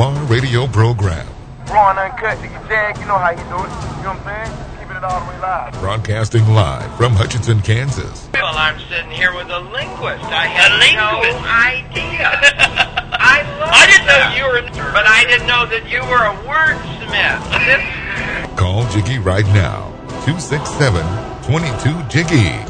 Bar radio program. Raw and uncut. You Jag, you know how you do it. You know what I'm saying? Keeping it all the way live. Broadcasting live from Hutchinson, Kansas. Well, I'm sitting here with a linguist. I had no idea. I love I didn't know you were, but I didn't know that you were a wordsmith. Call Jiggy right now. 267 22 Jiggy.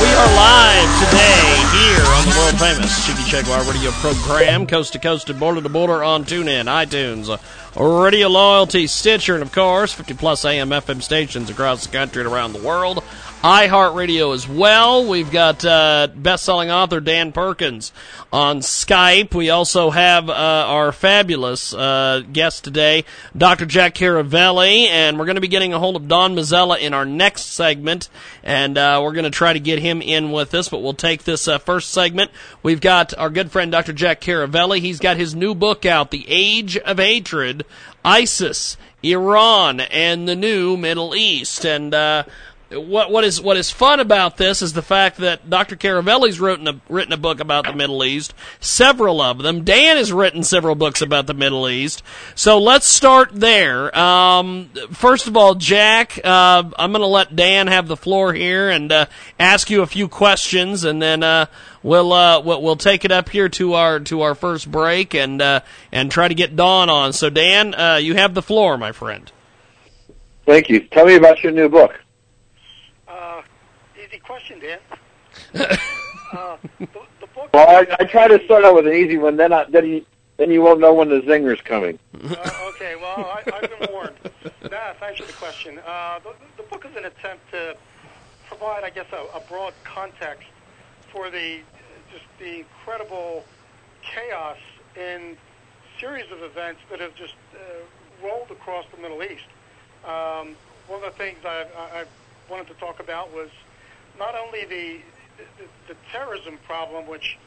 We are live today here on the world famous Jiggy Jaguar radio program, coast to coast and border to border on TuneIn, iTunes, Radio Loyalty, Stitcher, and of course, 50 plus AM FM stations across the country and around the world. iHeartRadio as well. We've got uh, best-selling author Dan Perkins on Skype. We also have uh, our fabulous uh, guest today, Dr. Jack Caravelli, and we're going to be getting a hold of Don Mazzella in our next segment, and uh, we're going to try to get him in with us. But we'll take this uh, first segment. We've got our good friend Dr. Jack Caravelli. He's got his new book out, The Age of Hatred: ISIS, Iran, and the New Middle East, and. Uh, what what is what is fun about this is the fact that Dr. Caravelli's written a written a book about the Middle East, several of them. Dan has written several books about the Middle East. So let's start there. Um, first of all, Jack, uh, I'm going to let Dan have the floor here and uh, ask you a few questions, and then uh, we'll, uh, we'll we'll take it up here to our to our first break and uh, and try to get Don on. So Dan, uh, you have the floor, my friend. Thank you. Tell me about your new book. Easy question, Dan. uh, the, the book. Well, I, I try to start out with an easy one, then I, then you then you won't know when the zinger's coming. Uh, okay, well, I, I've been warned. Nah, thanks for the question. Uh, the, the book is an attempt to provide, I guess, a, a broad context for the just the incredible chaos and series of events that have just uh, rolled across the Middle East. Um, one of the things I, I, I wanted to talk about was not only the, the the terrorism problem, which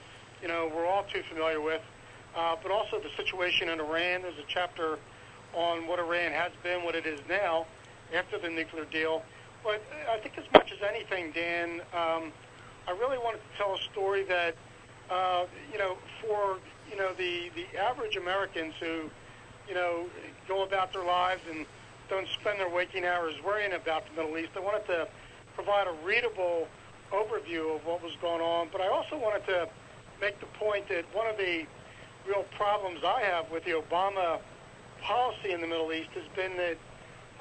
you know we're all too familiar with, uh, but also the situation in Iran. There's a chapter on what Iran has been, what it is now after the nuclear deal. But I think as much as anything, Dan, um, I really wanted to tell a story that uh, you know for you know the the average Americans who you know go about their lives and don't spend their waking hours worrying about the Middle East. I wanted to provide a readable overview of what was going on, but I also wanted to make the point that one of the real problems I have with the Obama policy in the Middle East has been that,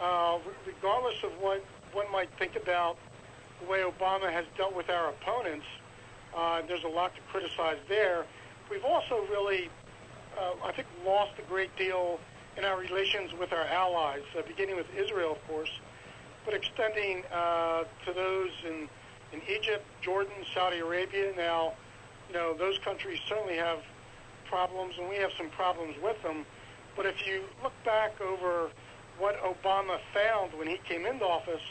uh, regardless of what one might think about the way Obama has dealt with our opponents, uh, there's a lot to criticize there. We've also really, uh, I think, lost a great deal in our relations with our allies, uh, beginning with Israel, of course, but extending uh, to those in, in Egypt, Jordan, Saudi Arabia. Now, you know, those countries certainly have problems, and we have some problems with them. But if you look back over what Obama found when he came into office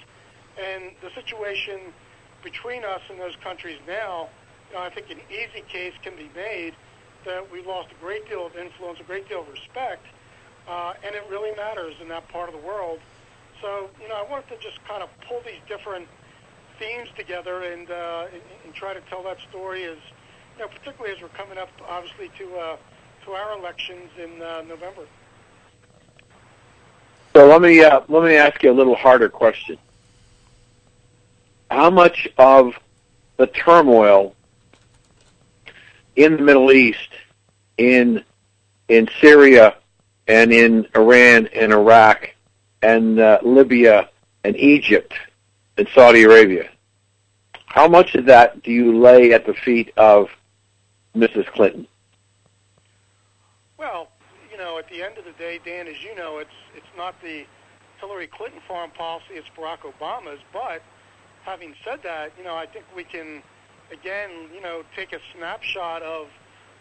and the situation between us and those countries now, you know, I think an easy case can be made that we lost a great deal of influence, a great deal of respect, uh, and it really matters in that part of the world. So, you know, I wanted to just kind of pull these different themes together and, uh, and, and try to tell that story as, you know, particularly as we're coming up, obviously, to uh, to our elections in uh, November. So let me uh, let me ask you a little harder question. How much of the turmoil in the Middle East, in in Syria, and in Iran and Iraq, and uh, Libya and Egypt, in Saudi Arabia. How much of that do you lay at the feet of Mrs. Clinton? Well, you know, at the end of the day, Dan, as you know, it's it's not the Hillary Clinton foreign policy; it's Barack Obama's. But having said that, you know, I think we can again, you know, take a snapshot of,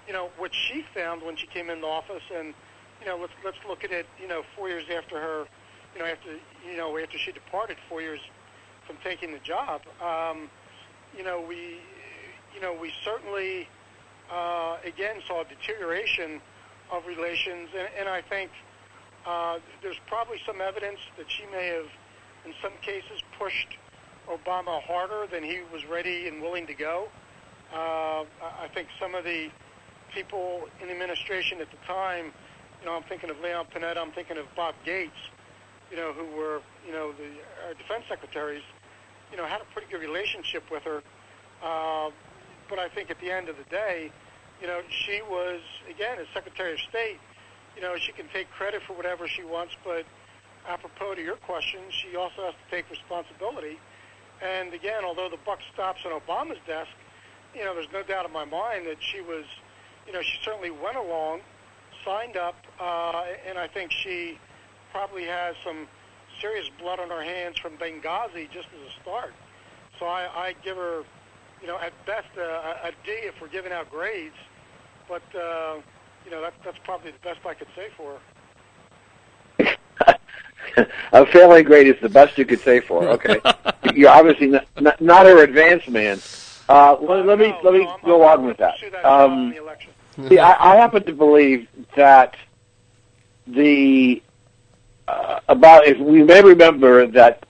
you know, what she found when she came into office, and you know, let's let's look at it, you know, four years after her, you know, after you know after she departed, four years from taking the job. Um, you know, we, you know, we certainly uh, again saw a deterioration of relations, and, and I think uh, there's probably some evidence that she may have, in some cases, pushed Obama harder than he was ready and willing to go. Uh, I think some of the people in the administration at the time, you know, I'm thinking of Leon Panetta, I'm thinking of Bob Gates, you know, who were, you know, the our defense secretaries, you know, had a pretty good relationship with her. Uh, but I think at the end of the day, you know, she was again as Secretary of State. You know, she can take credit for whatever she wants, but apropos to your question, she also has to take responsibility. And again, although the buck stops on Obama's desk, you know, there's no doubt in my mind that she was, you know, she certainly went along, signed up, uh, and I think she probably has some serious blood on her hands from Benghazi just as a start. So I, I give her, you know, at best uh, a D if we're giving out grades, but uh, you know that, that's probably the best I could say for her. a failing grade is the best you could say for her. Okay, you're obviously not, not, not her advanced man. Uh, let, let me let me go on with that. Um, see, I, I happen to believe that the uh, about if we may remember that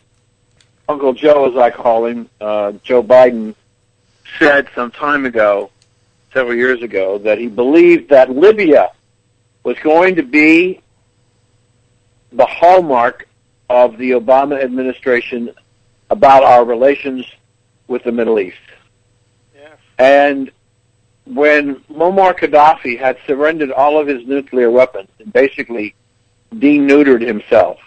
Uncle Joe, as I call him, uh, Joe Biden, said some time ago, several years ago, that he believed that Libya was going to be the hallmark of the Obama administration about our relations with the Middle East. Yes. And when Muammar Gaddafi had surrendered all of his nuclear weapons and basically deneutered himself,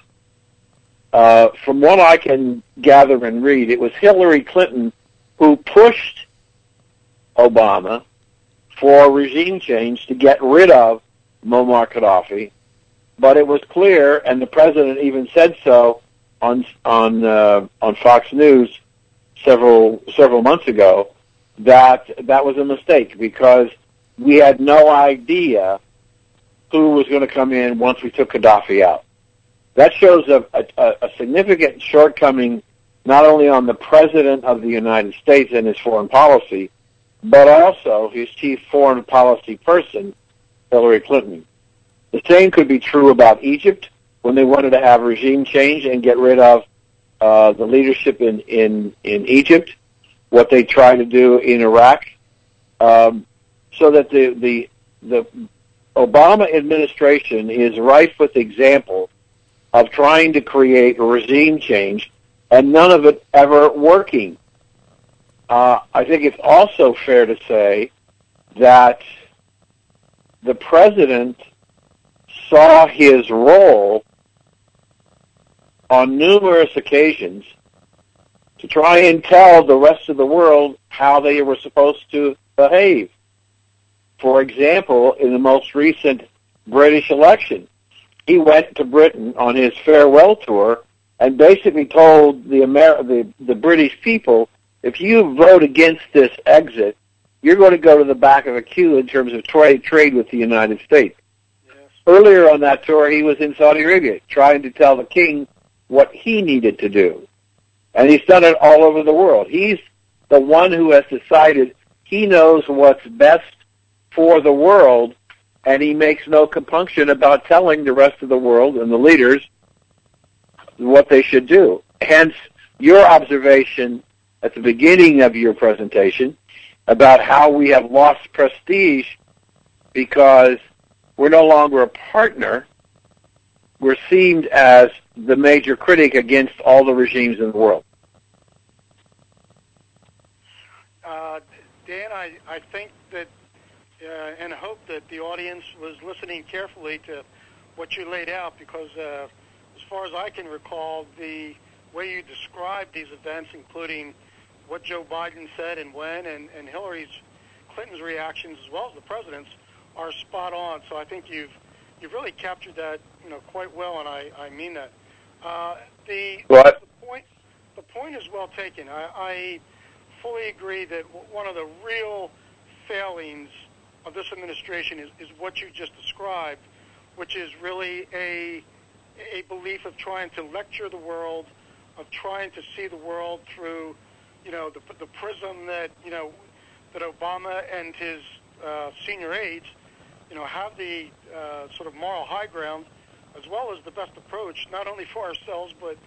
uh, from what I can gather and read, it was Hillary Clinton who pushed Obama for regime change to get rid of Muammar Gaddafi. But it was clear, and the president even said so on on uh, on Fox News several several months ago, that that was a mistake because we had no idea who was going to come in once we took Gaddafi out. That shows a, a, a significant shortcoming not only on the President of the United States and his foreign policy, but also his chief foreign policy person, Hillary Clinton. The same could be true about Egypt when they wanted to have regime change and get rid of uh, the leadership in, in, in Egypt, what they tried to do in Iraq, um, so that the, the, the Obama administration is rife with examples of trying to create regime change and none of it ever working. Uh, I think it's also fair to say that the president saw his role on numerous occasions to try and tell the rest of the world how they were supposed to behave. For example, in the most recent British election, he went to Britain on his farewell tour and basically told the Amer- the, the British people, if you vote against this exit, you're going to go to the back of a queue in terms of trade trade with the United States. Yes. Earlier on that tour, he was in Saudi Arabia trying to tell the king what he needed to do. And he's done it all over the world. He's the one who has decided he knows what's best for the world and he makes no compunction about telling the rest of the world and the leaders what they should do. Hence, your observation at the beginning of your presentation about how we have lost prestige because we're no longer a partner. We're seen as the major critic against all the regimes in the world. Uh, Dan, I, I think uh, and hope that the audience was listening carefully to what you laid out because, uh, as far as I can recall, the way you described these events, including what Joe Biden said and when, and, and Hillary's Clinton's reactions as well as the president's are spot on. So I think you've you've really captured that you know quite well, and I, I mean that. Uh, the, the point the point is well taken. I, I fully agree that w- one of the real failings of this administration is, is what you just described, which is really a a belief of trying to lecture the world, of trying to see the world through, you know, the, the prism that you know that Obama and his uh, senior aides, you know, have the uh, sort of moral high ground, as well as the best approach, not only for ourselves but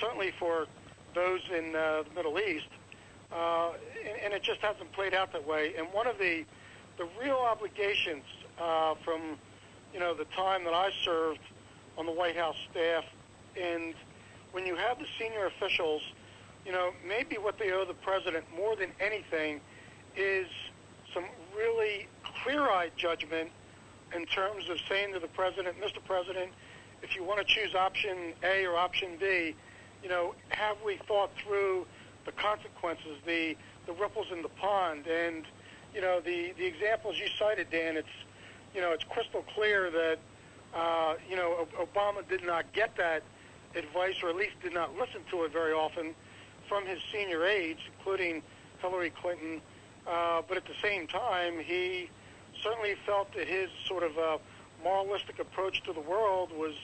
certainly for those in uh, the Middle East. Uh, and, and it just hasn't played out that way. And one of the the real obligations uh, from you know the time that I served on the White House staff, and when you have the senior officials, you know maybe what they owe the president more than anything is some really clear-eyed judgment in terms of saying to the president, Mr. President, if you want to choose option A or option B, you know, have we thought through the consequences, the the ripples in the pond, and you know, the the examples you cited, Dan. It's you know, it's crystal clear that uh, you know Obama did not get that advice, or at least did not listen to it very often from his senior aides, including Hillary Clinton. Uh, but at the same time, he certainly felt that his sort of uh, moralistic approach to the world was,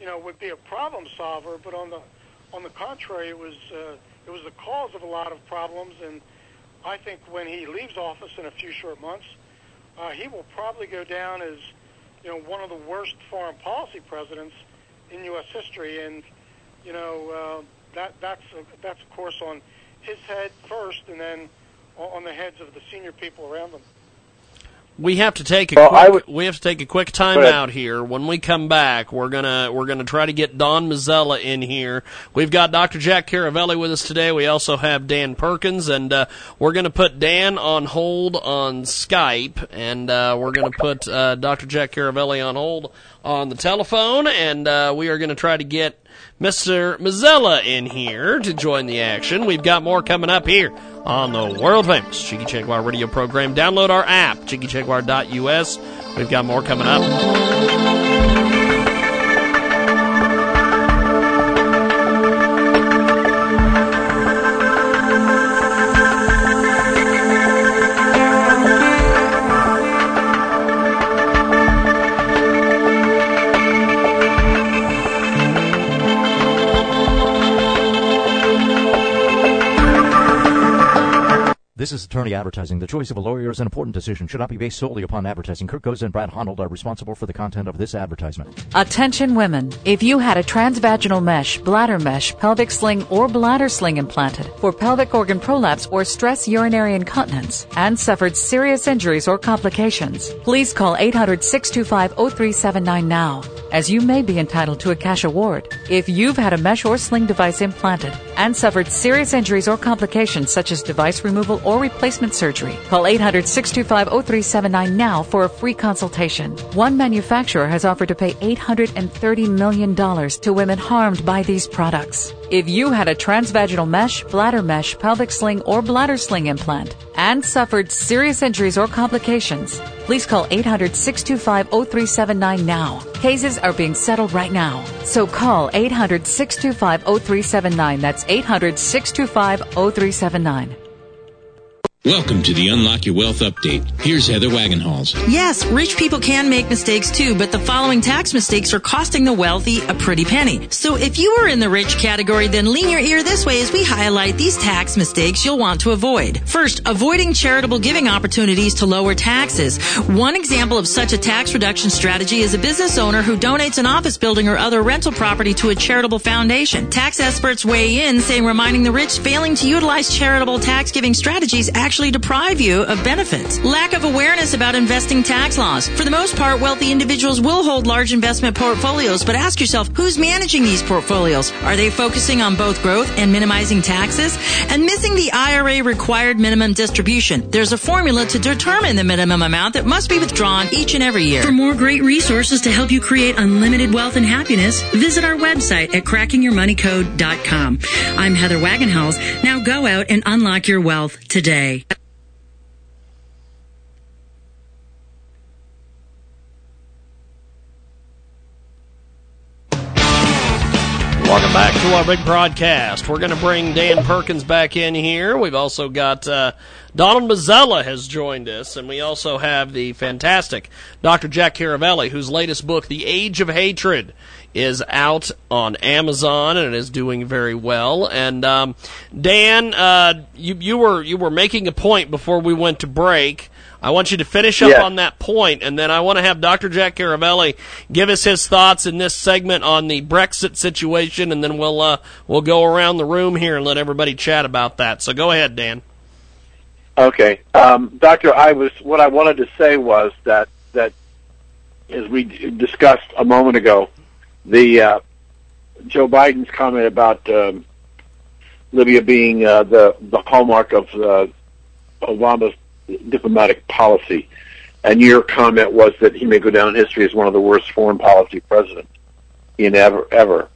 you know, would be a problem solver. But on the on the contrary, it was uh, it was the cause of a lot of problems. And I think when he leaves office in a few short months, uh, he will probably go down as, you know, one of the worst foreign policy presidents in U.S. history. And you know, uh, that that's a, that's of course on his head first, and then on on the heads of the senior people around him. We have to take a Well, quick, we have to take a quick time out here. When we come back, we're gonna we're gonna try to get Don Mazzella in here. We've got Dr. Jack Caravelli with us today. We also have Dan Perkins, and uh, we're gonna put Dan on hold on Skype, and uh, we're gonna put uh, Dr. Jack Caravelli on hold on the telephone, and uh, we are gonna try to get Mr. Mazzella in here to join the action. We've got more coming up here on the world famous Jiggy Jaguar radio program. Download our app, jiggyjaguar.us. We've got more coming up. This is attorney advertising. The choice of a lawyer is an important decision. Should not be based solely upon advertising. Kurt Goes and Brad Honnold are responsible for the content of this advertisement. Attention women. If you had a transvaginal mesh, bladder mesh, pelvic sling, or bladder sling implanted for pelvic organ prolapse or stress urinary incontinence and suffered serious injuries or complications, please call 800-625-0379 now, as you may be entitled to a cash award. If you've had a mesh or sling device implanted and suffered serious injuries or complications such as device removal or replacement surgery, call 800-625-0379 now for a free consultation. One manufacturer has offered to pay $830 million to women harmed by these products. If you had a transvaginal mesh, bladder mesh, pelvic sling, or bladder sling implant and suffered serious injuries or complications, please call 800-625-0379 now. Cases are being settled right now. So call 800-625-0379. That's 800-625-0379. Welcome to the Unlock Your Wealth Update. Here's Heather Wagenhals. Yes, rich people can make mistakes too, but the following tax mistakes are costing the wealthy a pretty penny. So if you are in the rich category, then lean your ear this way as we highlight these tax mistakes you'll want to avoid. First, avoiding charitable giving opportunities to lower taxes. One example of such a tax reduction strategy is a business owner who donates an office building or other rental property to a charitable foundation. Tax experts weigh in saying reminding the rich failing to utilize charitable tax giving strategies actually actually deprive you of benefits. Lack of awareness about investing tax laws. For the most part, wealthy individuals will hold large investment portfolios, but ask yourself, who's managing these portfolios? Are they focusing on both growth and minimizing taxes? And missing the IRA required minimum distribution. There's a formula to determine the minimum amount that must be withdrawn each and every year. For more great resources to help you create unlimited wealth and happiness, visit our website at crackingyourmoneycode.com. I'm Heather Wagenhals. Now go out and unlock your wealth today. Welcome back to our big broadcast. We're going to bring Dan Perkins back in here. We've also got uh, Donald Mazzella has joined us, and we also have the fantastic Dr. Jack Caravelli, whose latest book, The Age of Hatred, is out on Amazon and it is doing very well. And um, Dan, uh, you you were you were making a point before we went to break. I want you to finish up Yes. on that point, and then I want to have Dr. Jack Caravelli give us his thoughts in this segment on the Brexit situation, and then we'll uh, we'll go around the room here and let everybody chat about that. So go ahead, Dan. Okay, um, Doctor. I was what I wanted to say was that that as we discussed a moment ago, the uh, Joe Biden's comment about um, Libya being uh, the the hallmark of uh, Obama's diplomatic policy, and your comment was that he may go down in history as one of the worst foreign policy presidents in ever ever.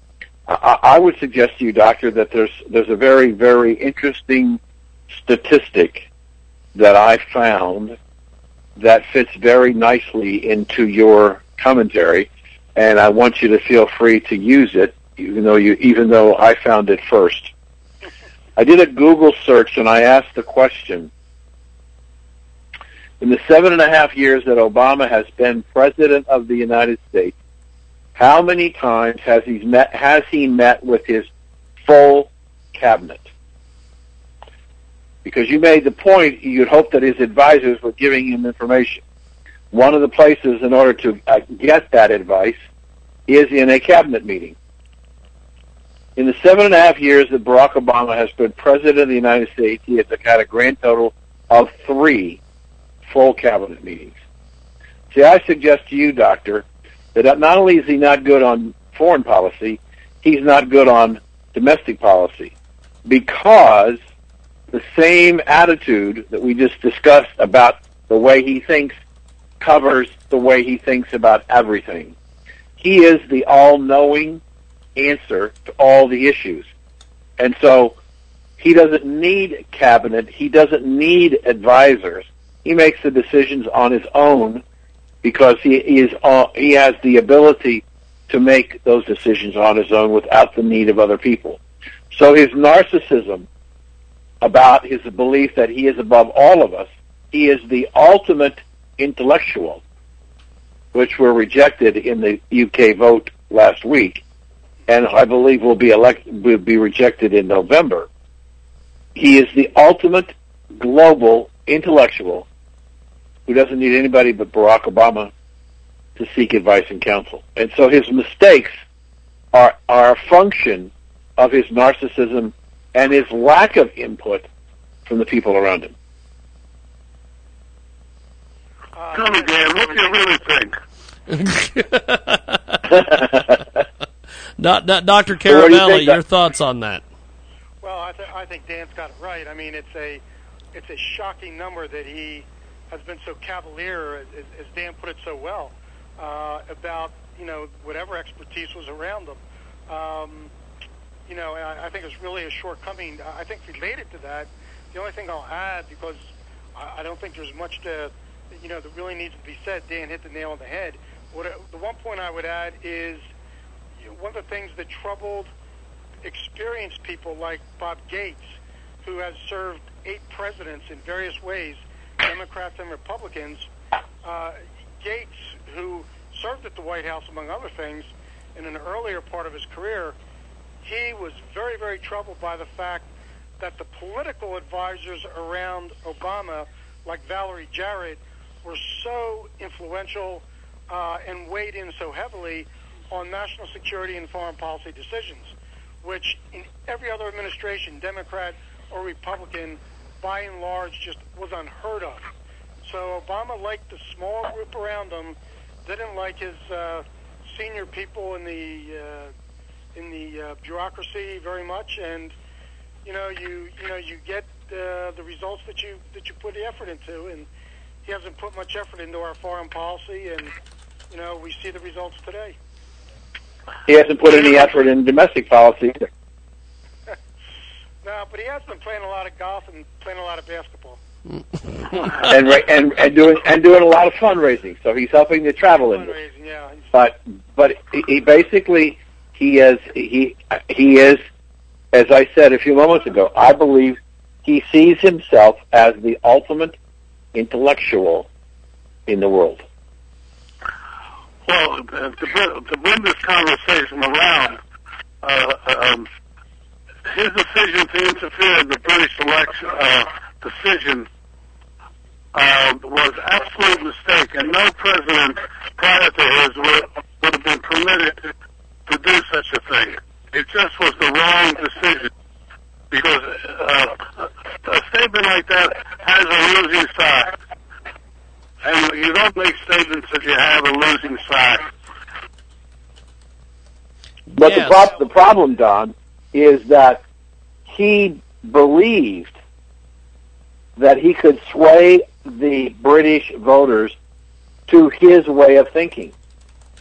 I, I would suggest to you, Doctor, that there's there's a very very interesting statistic that I found that fits very nicely into your commentary, and I want you to feel free to use it, even though you even though I found it first. I did a Google search and I asked the question: In the seven and a half years that Obama has been president of the United States, how many times has he met has he met with his full cabinet? because you made the point you'd hope that his advisors were giving him information. One of the places in order to uh, get that advice is in a cabinet meeting. In the seven and a half years that Barack Obama has been president of the United States, he has had a grand total of three full cabinet meetings. See, I suggest to you, Doctor, that not only is he not good on foreign policy, he's not good on domestic policy because the same attitude that we just discussed about the way he thinks covers the way he thinks about everything. He is the all-knowing answer to all the issues. And so he doesn't need cabinet, he doesn't need advisors. He makes the decisions on his own because he is he has the ability to make those decisions on his own without the need of other people. So his narcissism about his belief that he is above all of us. He is the ultimate intellectual, which were rejected in the UK vote last week, and I believe will be elect will be rejected in November. He is the ultimate global intellectual who doesn't need anybody but Barack Obama to seek advice and counsel. And so his mistakes are are a function of his narcissism and his lack of input from the people around him. Tell me, Dan, what do you really think? Do- Do- Dr. What do you Caravelli, think, your thoughts on that? Well, I, th- I think Dan's got it right. I mean, it's a it's a shocking number that he has been so cavalier, as, as Dan put it so well, uh, about you know whatever expertise was around them. Um, you know, and I, I think it's really a shortcoming. I think related to that, the only thing I'll add because I, I don't think there's much to you know that really needs to be said. Dan hit the nail on the head. What the one point I would add is you know, one of the things that troubled experienced people like Bob Gates, who has served eight presidents in various ways, Democrats and Republicans. Uh, Gates, who served at the White House, among other things, in an earlier part of his career, he was very, very troubled by the fact that the political advisors around Obama, like Valerie Jarrett, were so influential uh, and weighed in so heavily on national security and foreign policy decisions, which in every other administration, Democrat or Republican, by and large, just was unheard of. So Obama liked the small group around him, didn't like his uh, senior people in the uh, in the uh, bureaucracy very much, and you know you you know you get uh, the results that you that you put the effort into, and he hasn't put much effort into our foreign policy, and you know we see the results today. He hasn't put any effort in domestic policy either. No, but he has been playing a lot of golf and playing a lot of basketball. and, and and doing and doing a lot of fundraising. So he's helping the travel industry. Fundraising, yeah. But but he, he basically he is he he is, as I said a few moments ago. I believe he sees himself as the ultimate intellectual in the world. Well, uh, to, bring- to bring this conversation around, uh, um, his decision to interfere in the British election uh, decision uh, was absolute mistake, and no president prior to his would, would have been permitted to, to do such a thing. It just was the wrong decision because uh, a statement like that has a losing side. And you don't make statements that you have a losing side. But the, prob- the problem, Don, is that he believed that he could sway the British voters to his way of thinking,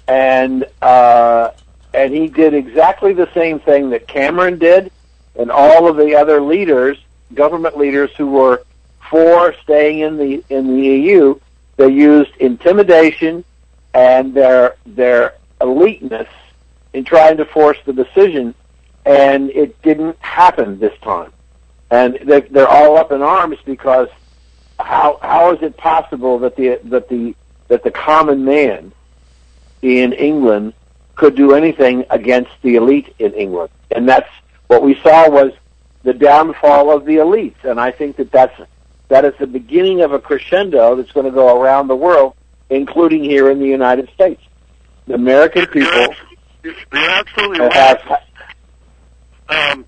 and uh, and he did exactly the same thing that Cameron did, and all of the other leaders, government leaders who were for staying in the in the EU. They used intimidation and their their eliteness in trying to force the decision, and it didn't happen this time. And they, they're all up in arms because how how is it possible that the that the that the common man in England could do anything against the elite in England? And that's what we saw was the downfall of the elites. And I think that that's that is the beginning of a crescendo that's going to go around the world, including here in the United States. The American people You're absolutely have right. Um,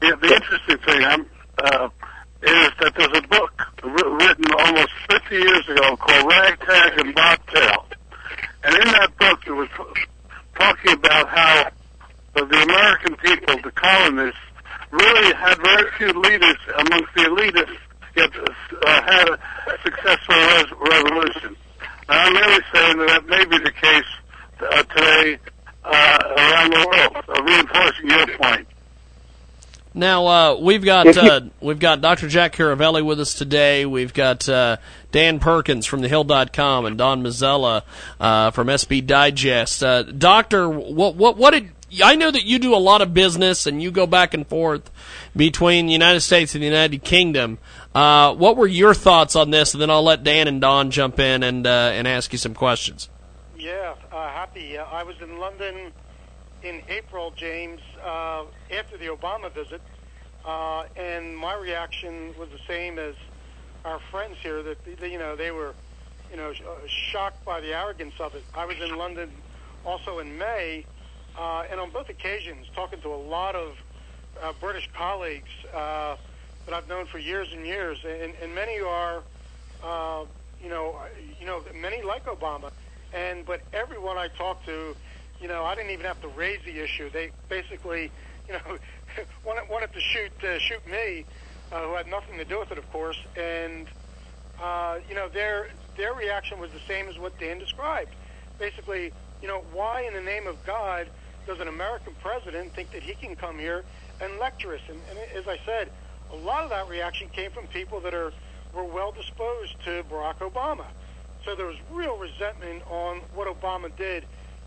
the, the interesting thing um, uh, is that there's a book wr- written almost 50 years ago called Ragtag and Bobtail. And in that book, it was talking about how the, the American people, the colonists, really had very few leaders amongst the elitists, yet uh, had a successful res- revolution. And I'm really saying that that may be the case uh, today uh, around the world, uh, reinforcing your point. Now uh, we've got you- uh, we've got Dr. Jack Caravelli with us today. We've got uh, Dan Perkins from thehill.com and Don Mazzella uh, from SB Digest. Uh, Doctor, what what what did I know that you do a lot of business and you go back and forth between the United States and the United Kingdom. Uh, what were your thoughts on this? And then I'll let Dan and Don jump in and uh, and ask you some questions. Yeah, uh, happy. Uh, I was in London in April, James, uh, after the Obama visit, uh, and my reaction was the same as our friends here. That you know they were, you know, sh- uh, shocked by the arrogance of it. I was in London also in May, uh, and on both occasions, talking to a lot of uh, British colleagues uh, that I've known for years and years, and, and many are, uh, you know, you know, many like Obama, and but everyone I talked to, you know, I didn't even have to raise the issue. They basically, you know, wanted, wanted to shoot uh, shoot me, uh, who had nothing to do with it, of course, and uh, you know, their their reaction was the same as what Dan described. Basically, you know, why in the name of God does an American president think that he can come here and lecture us? And, and as I said, a lot of that reaction came from people that are were well disposed to Barack Obama. So there was real resentment on what Obama did,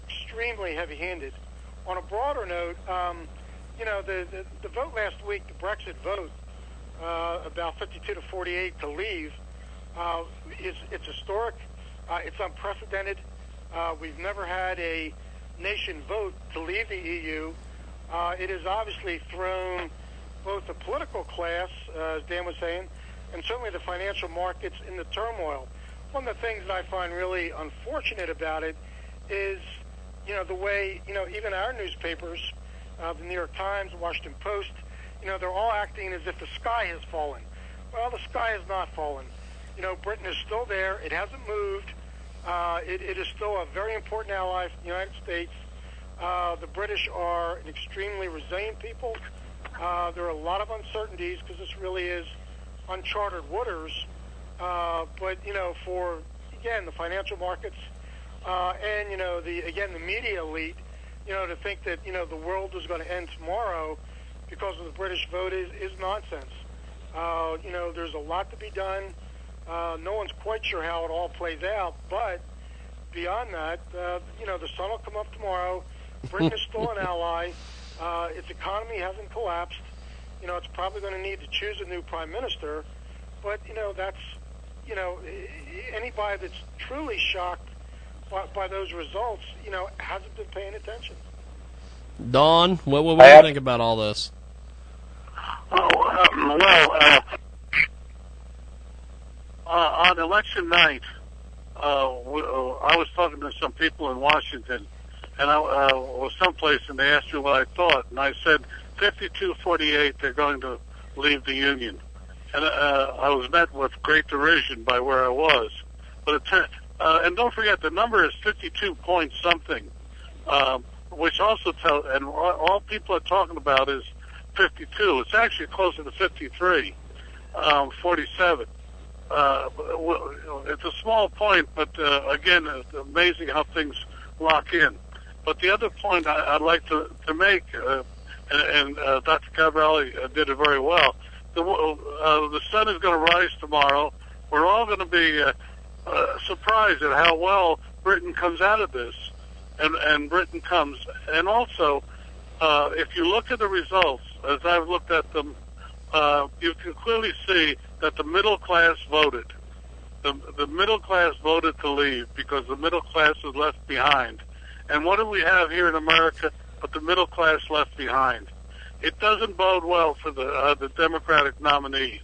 extremely heavy-handed. On a broader note, um, you know, the, the the vote last week, the Brexit vote, uh, about 52 to 48 to leave, uh, is it's historic. Uh, it's unprecedented. Uh, we've never had a nation vote to leave the EU. Uh, it has obviously thrown both the political class, uh, as Dan was saying, and certainly the financial markets in the turmoil. One of the things that I find really unfortunate about it is, you know, the way, you know, even our newspapers, uh, the New York Times, Washington Post, you know, they're all acting as if the sky has fallen. Well, the sky has not fallen. You know, Britain is still there. It hasn't moved. Uh, it, it is still a very important ally for the United States. Uh, the British are an extremely resilient people. Uh, there are a lot of uncertainties because this really is uncharted waters. Uh, but you know, for again the financial markets uh, and you know the again the media elite, you know, to think that you know the world is going to end tomorrow because of the British vote is, is nonsense. Uh, you know, there's a lot to be done. Uh, no one's quite sure how it all plays out, but beyond that, uh, you know, the sun will come up tomorrow. Britain is still an ally. Uh, its economy hasn't collapsed. You know, it's probably going to need to choose a new prime minister, but you know, that's you know, anybody that's truly shocked by, by those results, you know, hasn't been paying attention. Don, what, what, what do you think about all this? Oh, um, well, uh, uh, on election night, uh, we, uh, I was talking to some people in Washington, and I uh, was someplace, and they asked me what I thought, and I said, 52-48, they're going to leave the Union. And uh, I was met with great derision by where I was. But it, tur- uh, and don't forget, the number is 52 point something, um, which also tells, and all, people are talking about is 52. It's actually closer to 53, um, 47. Uh, it's a small point, but uh, again, it's amazing how things lock in. But the other point I, I'd like to, to make, uh, and, and uh, Dr. Caravelli uh, did it very well, the, the sun is going to rise tomorrow. We're all going to be uh, uh, surprised at how well Britain comes out of this, and, and Britain comes. And also, uh, if you look at the results, as I've looked at them, uh, you can clearly see that the middle class voted. The, the middle class voted to leave because the middle class was left behind. And what do we have here in America but the middle class left behind? It doesn't bode well for the uh, the Democratic nominee.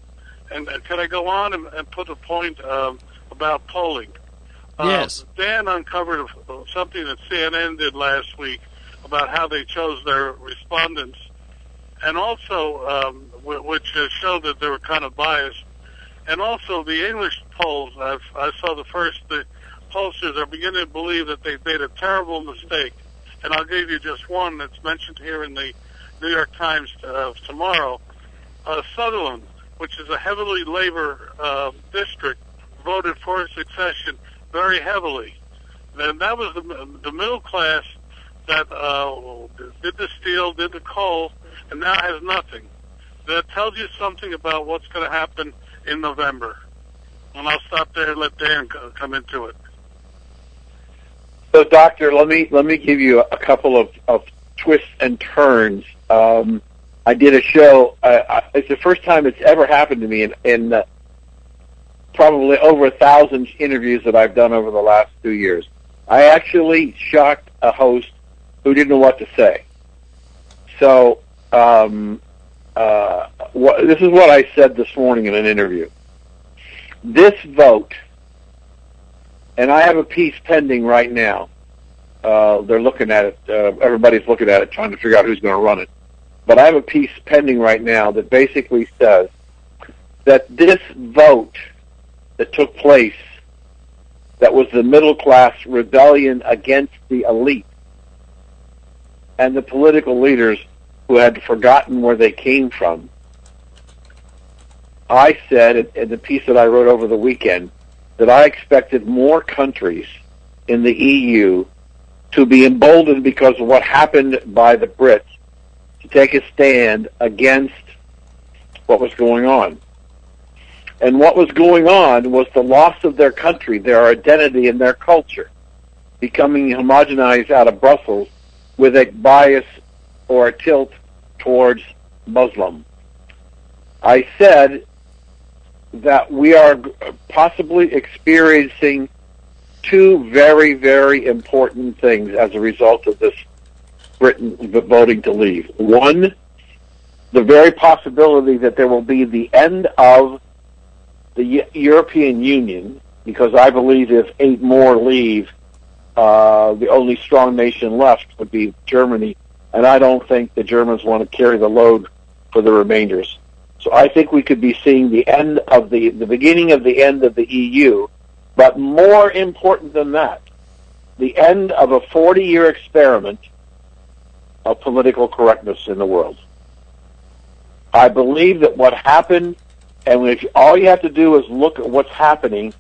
And uh, can I go on and, and put a point um, about polling? Uh, Yes. Dan uncovered uh, something that CNN did last week about how they chose their respondents, and also um, w- which uh, showed that they were kind of biased. And also the English polls, I've, I saw the first, the pollsters are beginning to believe that they've made a terrible mistake. And I'll give you just one that's mentioned here in the New York Times uh, tomorrow. Uh, Sunderland, which is a heavily labor uh, district, voted for secession very heavily. And that was the, the middle class that uh, did the steel, did the coal, and now has nothing. That tells you something about what's going to happen in November. And I'll stop there and let Dan come into it. So, doctor, let me let me give you a couple of, of twists and turns. Um, I did a show. Uh, it's the first time it's ever happened to me in, in uh, probably over a thousand interviews that I've done over the last two years. I actually shocked a host who didn't know what to say. So, um, uh, this is what I said this morning in an interview. This vote and I have a piece pending right now. Uh, they're looking at it. Uh, everybody's looking at it, trying to figure out who's going to run it. But I have a piece pending right now that basically says that this vote that took place, that was the middle class rebellion against the elite and the political leaders who had forgotten where they came from. I said in the piece that I wrote over the weekend that I expected more countries in the EU to be emboldened because of what happened by the Brits to take a stand against what was going on. And what was going on was the loss of their country, their identity, and their culture, becoming homogenized out of Brussels with a bias or a tilt towards Muslim. I said that we are possibly experiencing two very, very important things as a result of this Britain voting to leave. One, the very possibility that there will be the end of the European Union, because I believe if eight more leave, uh, the only strong nation left would be Germany, and I don't think the Germans want to carry the load for the remainders. So I think we could be seeing the end of the, the beginning of the end of the EU, but more important than that, the end of a 40 year experiment of political correctness in the world. I believe that what happened, and if all you have to do is look at what's happening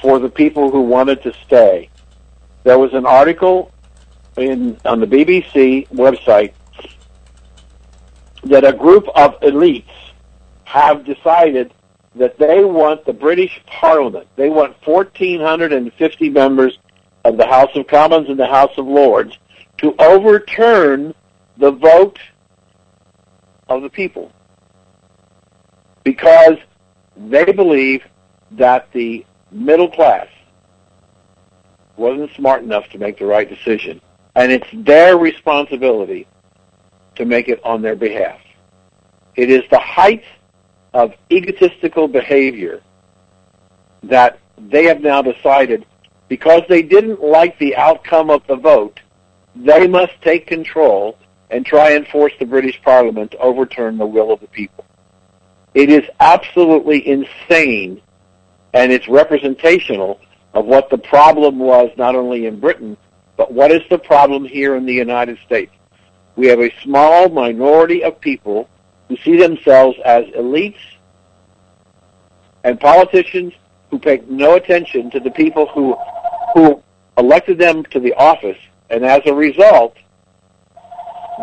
for the people who wanted to stay. There was an article in on the BBC website that a group of elites have decided that they want the British Parliament. They want 1,450 members of the House of Commons and the House of Lords to overturn the vote of the people because they believe that the middle class wasn't smart enough to make the right decision. And it's their responsibility to make it on their behalf. It is the height of egotistical behavior that they have now decided because they didn't like the outcome of the vote, they must take control and try and force the British Parliament to overturn the will of the people. It is absolutely insane and it's representational of what the problem was not only in Britain, but what is the problem here in the United States. We have a small minority of people who see themselves as elites and politicians who pay no attention to the people who who elected them to the office, and as a result,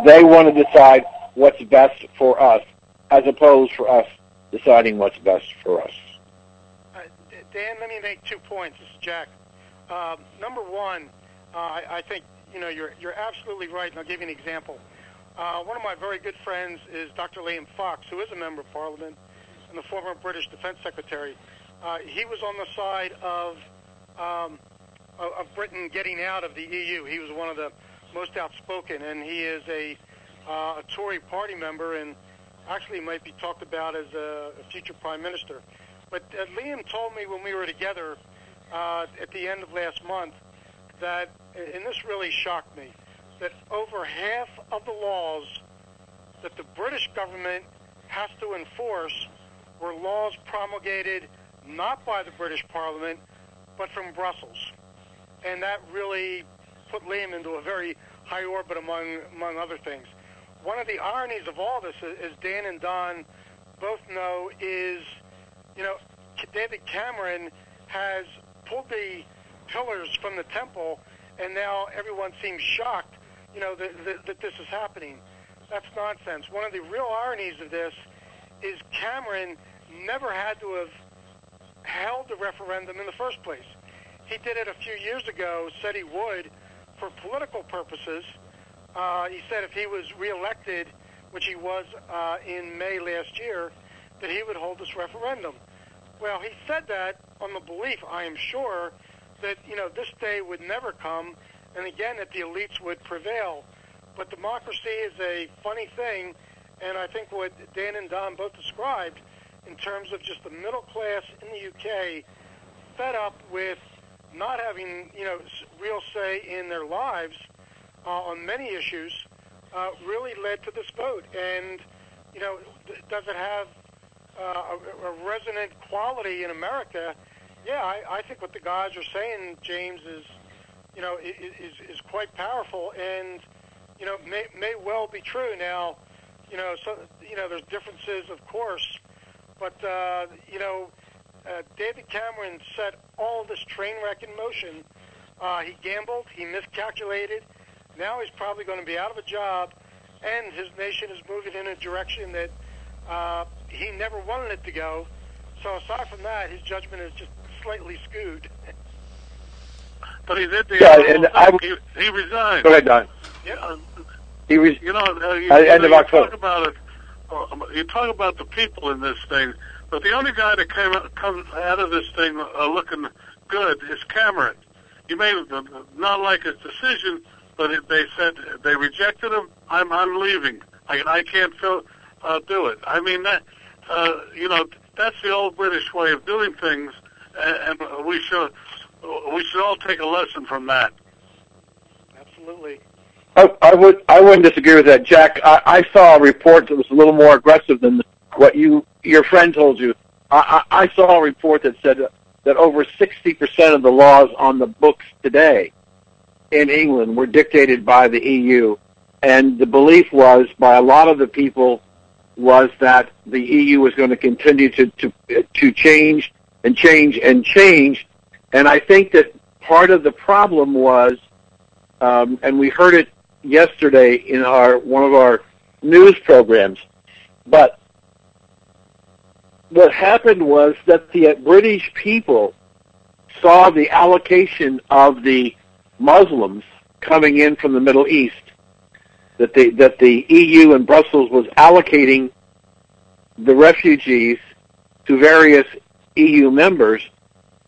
they want to decide what's best for us, as opposed for us deciding what's best for us. Dan, let me make two points. This is Jack. Uh, number one, uh, I, think you know you're you're absolutely right, and I'll give you an example. Uh, one of my very good friends is Dr. Liam Fox, who is a member of Parliament and the former British Defence Secretary. Uh, he was on the side of, um, of of Britain getting out of the EU. He was one of the most outspoken, and he is a, uh, a Tory party member, and actually might be talked about as a, a future prime minister. But uh, Liam told me when we were together uh, at the end of last month that, and this really shocked me, that over half of the laws that the British government has to enforce were laws promulgated not by the British Parliament, but from Brussels. And that really put Liam into a very high orbit among, among other things. One of the ironies of all this, as Dan and Don both know, is you know, David Cameron has pulled the pillars from the temple, and now everyone seems shocked, you know, that, that, that this is happening. That's nonsense. One of the real ironies of this is Cameron never had to have held the referendum in the first place. He did it a few years ago, said he would for political purposes. Uh, he said if he was reelected, which he was uh, in May last year, that he would hold this referendum. Well, he said that on the belief, I am sure, that you know this day would never come, and again that the elites would prevail. But democracy is a funny thing, and I think what Dan and Don both described in terms of just the middle class in the UK, fed up with not having you know real say in their lives on many issues, uh, really led to this vote. And you know, does it have uh, a, a resonant quality in America, yeah, I, I think what the guys are saying, James, is you know is is quite powerful and you know may may well be true. Now, you know, so you know, there's differences, of course, but uh, you know, uh, David Cameron set all this train wreck in motion. Uh, he gambled, he miscalculated. Now he's probably going to be out of a job, and his nation is moving in a direction that uh, he never wanted it to go. So aside from that, his judgment is just slightly skewed. But he did the. Yeah, and I, he, he resigned. Go ahead, Don. Yeah. He was. You know, uh, you, At the you end know, of you October. talk about it. uh, You talk about the people in this thing, but the only guy that came out, comes out of this thing uh, looking good is Cameron. You may not like his decision, but it, they said they rejected him. I'm I'm leaving. I I can't feel, uh, do it. I mean that uh, you know that's the old British way of doing things, and, and we should we should all take a lesson from that. Absolutely. I, I would I wouldn't disagree with that, Jack. I, I saw a report that was a little more aggressive than what you your friend told you. I, I, I saw a report that said that over 60% of the laws on the books today in England were dictated by the EU, and the belief was by a lot of the people was that the EU was going to continue to to to change and change and change, and I think that part of the problem was, um, and we heard it yesterday in our one of our news programs, but what happened was that the British people saw the allocation of the Muslims coming in from the Middle East, that the that the EU and Brussels was allocating the refugees to various EU members,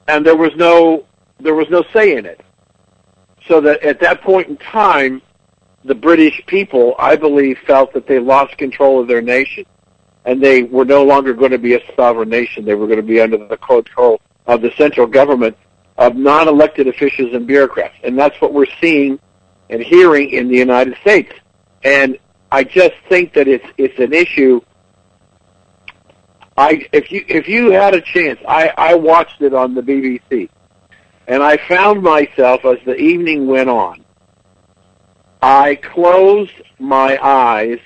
and there was no there was no say in it. So that at that point in time, the British people, I believe, felt that they lost control of their nation, and they were no longer going to be a sovereign nation. They were going to be under the control of the central government of non-elected officials and bureaucrats, and that's what we're seeing and hearing in the United States. And I just think that it's it's an issue. I if you if you had a chance, I I watched it on the BBC, and I found myself as the evening went on. I closed my eyes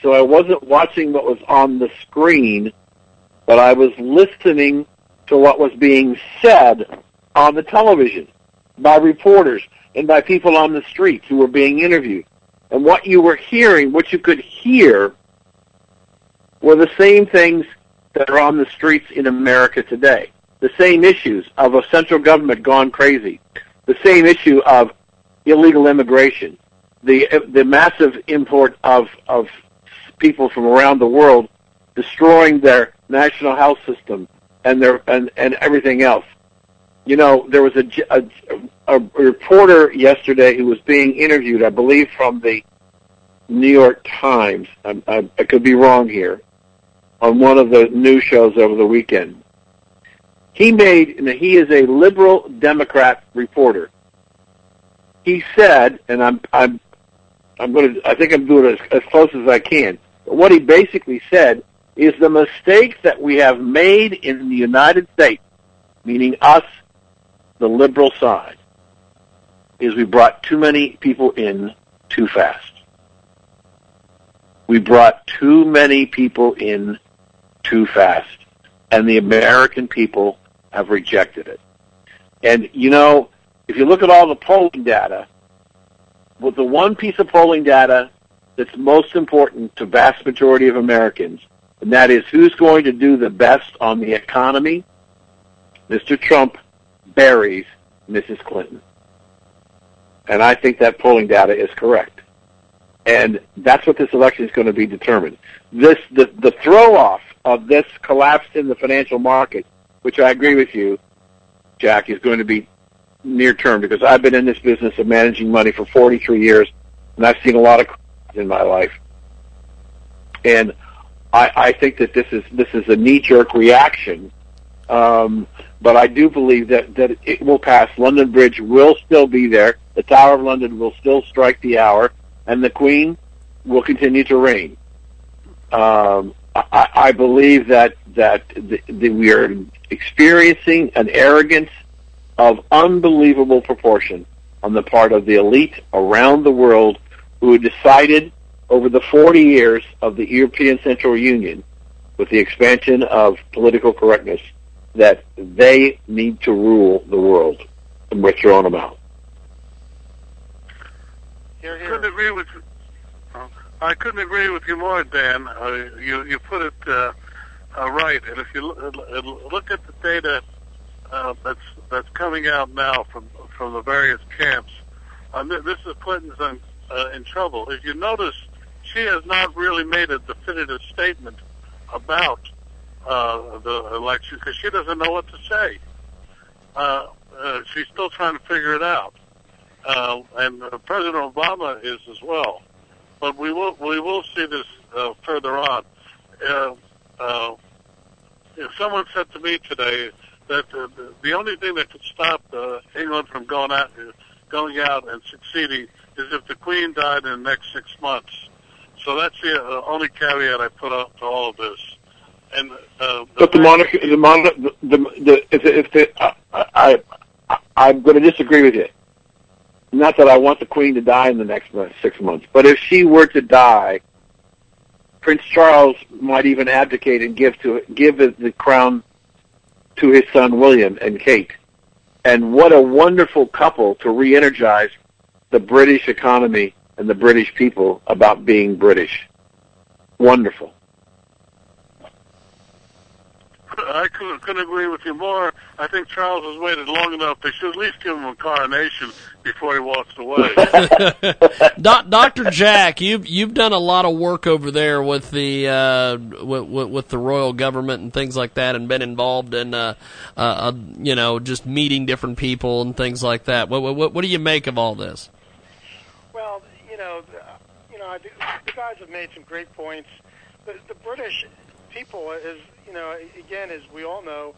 so I wasn't watching what was on the screen, but I was listening to what was being said on the television by reporters and by people on the streets who were being interviewed. And what you were hearing, what you could hear, were the same things that are on the streets in America today. The same issues of a central government gone crazy. The same issue of illegal immigration. The, the massive import of, of people from around the world destroying their national health system and their and, and everything else. You know, there was a, a, a reporter yesterday who was being interviewed, I believe, from the New York Times. I, I, I could be wrong here. On one of the news shows over the weekend, he made. He is a liberal Democrat reporter. He said, and I'm I'm I'm going to. I think I'm doing it as, as close as I can. But what he basically said is the mistake that we have made in the United States, meaning us, the liberal side, is we brought too many people in too fast. We brought too many people in too fast, and the American people have rejected it. And you know, if you look at all the polling data, with the one piece of polling data that's most important to vast majority of Americans, and that is who's going to do the best on the economy. Mr. Trump buries Mrs. Clinton. And I think that polling data is correct. And that's what this election is going to be determined. This the, the throw off of this collapse in the financial market, which I agree with you, Jack, is going to be near term because I've been in this business of managing money for 43 years and I've seen a lot of in my life. And I, I think that this is this is a knee jerk reaction, um, but I do believe that that it will pass. London Bridge will still be there. The Tower of London will still strike the hour, and the Queen will continue to reign. Um, I, I believe that that the, the, we are experiencing an arrogance of unbelievable proportion on the part of the elite around the world who decided over the 40 years of the European Central Union, with the expansion of political correctness, that they need to rule the world, and we're throwing them out. I couldn't agree with you. uh, I couldn't agree with you more, Dan. Uh, you you put it uh, uh, right, and if you look, uh, look at the data uh, that's that's coming out now from from the various camps, um, this is Clinton's in, uh, in trouble. If you notice, she has not really made a definitive statement about uh, the election because she doesn't know what to say. Uh, uh, she's still trying to figure it out, uh, and uh, President Obama is as well. But we will we will see this uh, further on. Uh, uh, if someone said to me today that uh, the, the only thing that could stop uh, England from going out going out and succeeding is if the Queen died in the next six months. So that's the uh, only caveat I put up to all of this. and uh, But the monarchy, the monarch, the, the, the if, if the, I, I, I, I'm going to disagree with you. Not that I want the queen to die in the next six months, but if she were to die, Prince Charles might even abdicate and give to give the the crown to his son William and Kate. And what a wonderful couple to re-energize the British economy and the British people about being British. Wonderful. I couldn't, couldn't agree with you more. I think Charles has waited long enough. They should at least give him a coronation before he walks away. Doc, Dr. Jack, you've you've done a lot of work over there with the uh, with, with, with the royal government and things like that, and been involved in uh, uh, uh, you know just meeting different people and things like that. What, what what do you make of all this? Know, the, you know, the guys have made some great points. The, the British people, is you know, again, as we all know,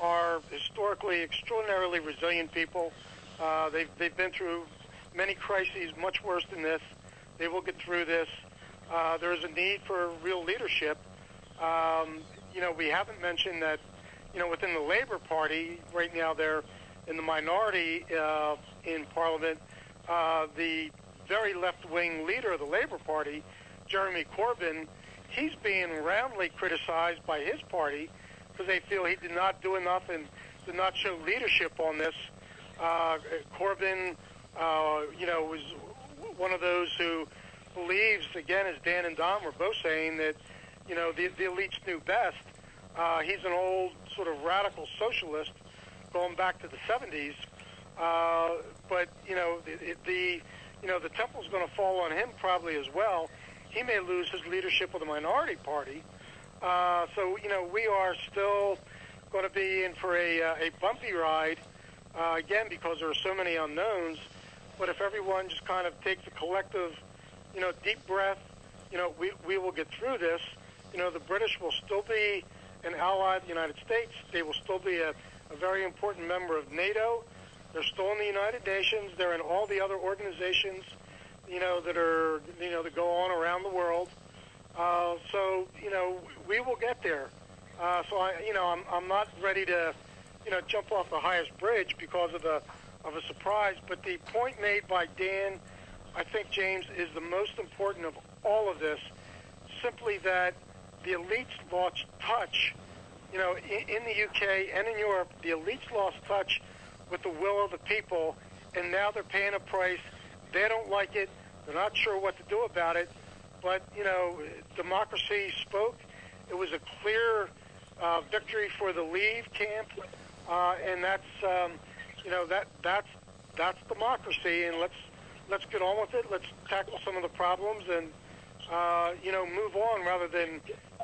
are historically extraordinarily resilient people. Uh, they've they've been through many crises, much worse than this. They will get through this. Uh, there is a need for real leadership. Um, you know, we haven't mentioned that. You know, within the Labour Party, right now they're in the minority uh, in Parliament. Uh, the very left-wing leader of the Labour Party, Jeremy Corbyn, he's being roundly criticized by his party because they feel he did not do enough and did not show leadership on this. Uh, Corbyn, uh, you know, was one of those who believes, again, as Dan and Don were both saying, that, you know, the, the elites knew best. Uh, he's an old sort of radical socialist going back to the 70s. Uh, but, you know, the, the, you know, the temple's going to fall on him probably as well. He may lose his leadership of the minority party. Uh, so, you know, we are still going to be in for a, uh, a bumpy ride, uh, again, because there are so many unknowns. But if everyone just kind of takes a collective, you know, deep breath, you know, we, we will get through this. You know, the British will still be an ally of the United States. They will still be a, a very important member of NATO. They're still in the United Nations. They're in all the other organizations, you know, that are, you know, that go on around the world. Uh, so, you know, we will get there. Uh, so I, you know, I'm, I'm not ready to, you know, jump off the highest bridge because of the, of a surprise. But the point made by Dan, I think James is the most important of all of this. Simply that the elites lost touch. You know, in, in the UK and in Europe, the elites lost touch with the will of the people, and now they're paying a price. They don't like it. They're not sure what to do about it. But you know, democracy spoke. It was a clear uh, victory for the Leave camp, uh, and that's um, you know that that's that's democracy. And let's let's get on with it. Let's tackle some of the problems and uh, you know move on rather than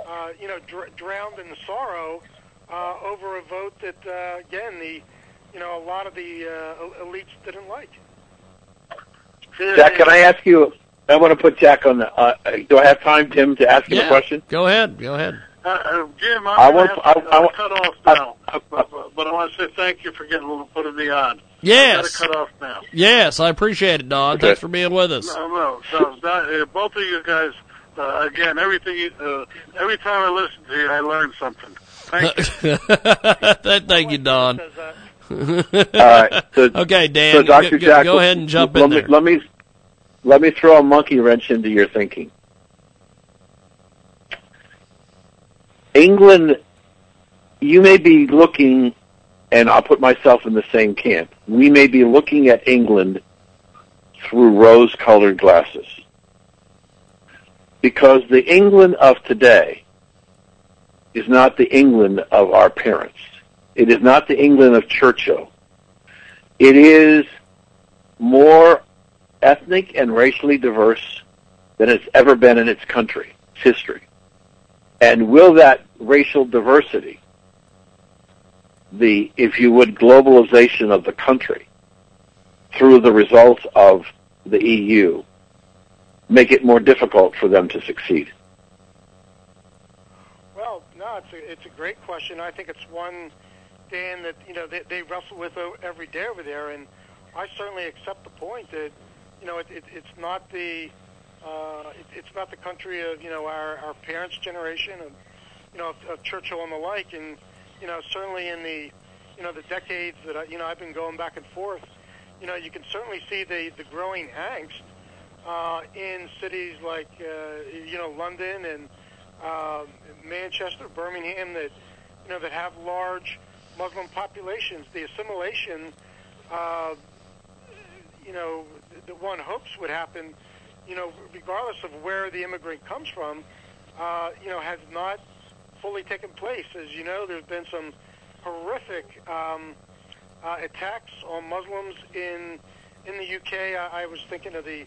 uh, you know dr- drowned in sorrow uh, over a vote that uh, again the you know a lot of the uh, elites didn't like. Jack, can I ask you? I want to put Jack on the. Uh, do I have time, Tim, to ask him Yeah. a question? Go ahead. Go ahead. Uh, uh, Jim, I'm I want- to have I- I uh, cut off now, but, but, but I want to say thank you for getting putting me on. Yes. I've got to cut off now. Yes, I appreciate it, Don. Okay. Thanks for being with us. No, no, no. That, uh, both of you guys, uh, again, everything. you- Uh, every time I listen to you, I learn something. Thank you. Thank you, Don. All right. So, okay, Dan. So, Dr. go, go- Jack, go ahead and jump let in me, there. Let me let me throw a monkey wrench into your thinking. England, you may be looking, and I'll put myself in the same camp. We may be looking at England through rose-colored glasses, because the England of today is not the England of our parents. It is not the England of Churchill. It is more ethnic and racially diverse than it's ever been in its country, its history. And will that racial diversity, the, if you would, globalization of the country through the results of the EU, make it more difficult for them to succeed? Well, no, it's a, it's a great question. I think it's one, Dan, that you know they, they wrestle with every day over there, and I certainly accept the point that you know it, it, it's not the uh, it, it's not the country of you know our, our parents' generation, and you know, of, of Churchill and the like, and you know, certainly in the, you know, the decades that I, you know I've been going back and forth, you know, you can certainly see the the growing angst uh, in cities like uh, you know London and uh, Manchester, Birmingham, that you know that have large Muslim populations. The assimilation, uh, you know, that one hopes would happen, you know, regardless of where the immigrant comes from, uh, you know, has not fully taken place. As you know, there's been some horrific um, uh, attacks on Muslims in in the UK. I, I was thinking of the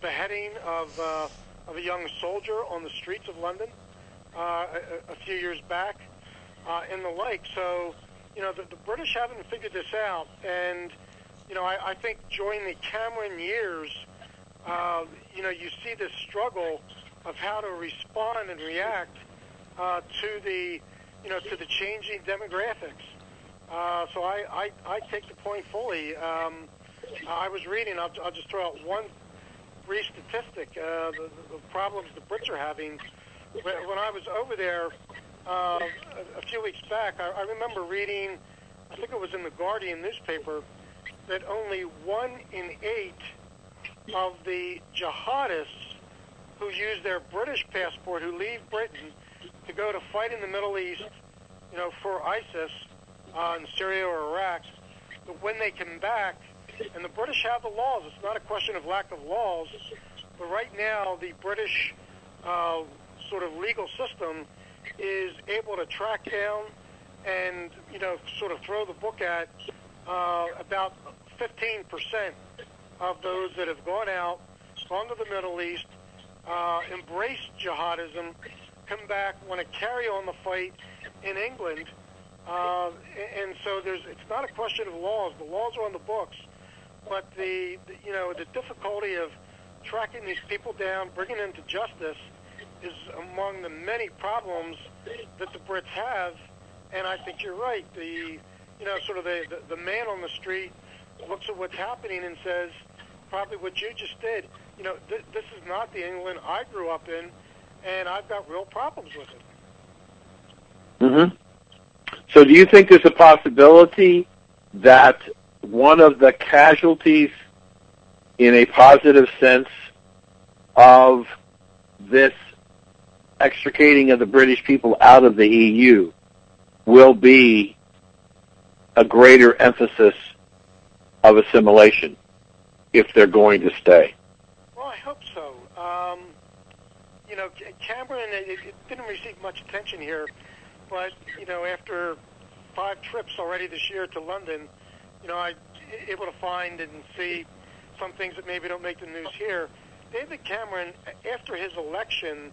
beheading of uh, of a young soldier on the streets of London uh, a, a few years back, uh, and the like. So, you know, the, the British haven't figured this out, and you know, I, I think during the Cameron years, uh, you know, you see this struggle of how to respond and react uh, to the, you know, to the changing demographics. Uh, so I, I, I take the point fully. Um, I was reading. I'll, I'll just throw out one brief statistic. Uh, the, the problems the Brits are having. When when I was over there uh, a, few weeks back, I, I remember reading. I think it was in the Guardian newspaper that only one in eight of the jihadists who use their British passport, who leave Britain to go to fight in the Middle East, you know, for ISIS uh, in Syria or Iraq, but when they come back, and the British have the laws, it's not a question of lack of laws, but right now the British uh, sort of legal system is able to track down and, you know, sort of throw the book at uh, about 15% of those that have gone out, gone to the Middle East, uh, embraced jihadism, come back, want to carry on the fight in England. Uh, and so there's, it's not a question of laws. The laws are on the books, but the, the you know the difficulty of tracking these people down, bringing them to justice, is among the many problems that the Brits have. And I think you're right. The you know sort of the, the, the man on the street looks at what's happening and says probably what you just did. You know, th- this is not the England I grew up in, and I've got real problems with it. hmm So, do you think there's a possibility that one of the casualties, in a positive sense, of this extricating of the British people out of the EU will be a greater emphasis of assimilation if they're going to stay? Well, I hope so. Um, you know, Cameron, it, it didn't receive much attention here, but you know, after five trips already this year to London, you know, I able to find and see some things that maybe don't make the news here. David Cameron, after his election,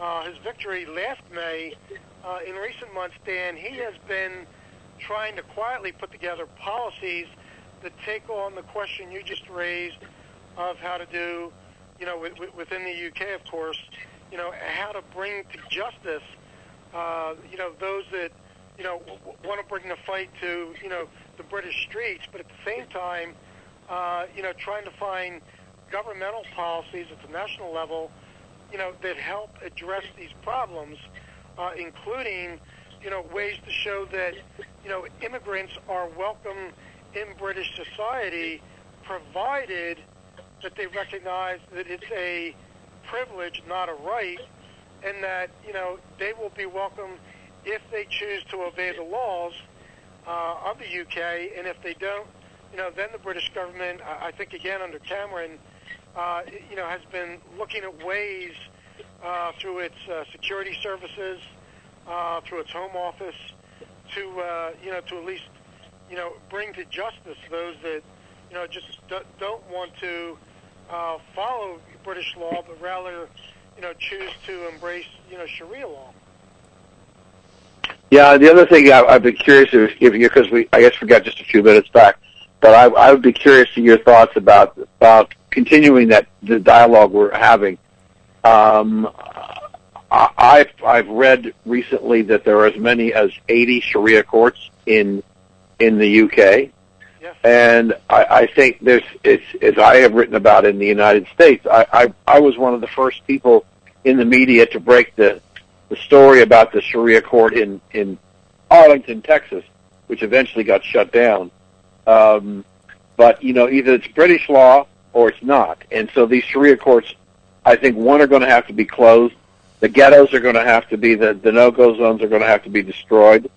uh, his victory last May, uh, in recent months, Dan, he has been trying to quietly put together policies that take on the question you just raised of how to do, you know, wi- wi- within the UK, of course, you know, how to bring to justice, uh, you know, those that, you know, w- want to bring the fight to, you know, the British streets, but at the same time, uh, you know, trying to find governmental policies at the national level, you know, that help address these problems, uh, including, you know, ways to show that, you know, immigrants are welcome in British society, provided that they recognize that it's a privilege, not a right, and that, you know, they will be welcome if they choose to obey the laws uh, of the UK, and if they don't, you know, then the British government, I I think again under Cameron, uh, you know, has been looking at ways uh, through its uh, security services, uh, through its home office, to uh, you know, to at least you know, bring to justice those that you know just do- don't want to uh, follow British law, but rather you know choose to embrace you know Sharia law. Yeah, the other thing I, I'd be curious if, if you, because we, I guess we got just a few minutes back, but I, I would be curious to your thoughts about about continuing that the dialogue we're having. Um, I, I've I've read recently that there are as many as 80 Sharia courts in in the UK, and I, I think there's it's as I have written about in the United States. I, I I was one of the first people in the media to break the the story about the Sharia court in in Arlington, Texas, which eventually got shut down. Um, but you know, either it's British law or it's not. And so these Sharia courts, I think, one are going to have to be closed. The ghettos are going to have to be the the no-go zones are going to have to be destroyed,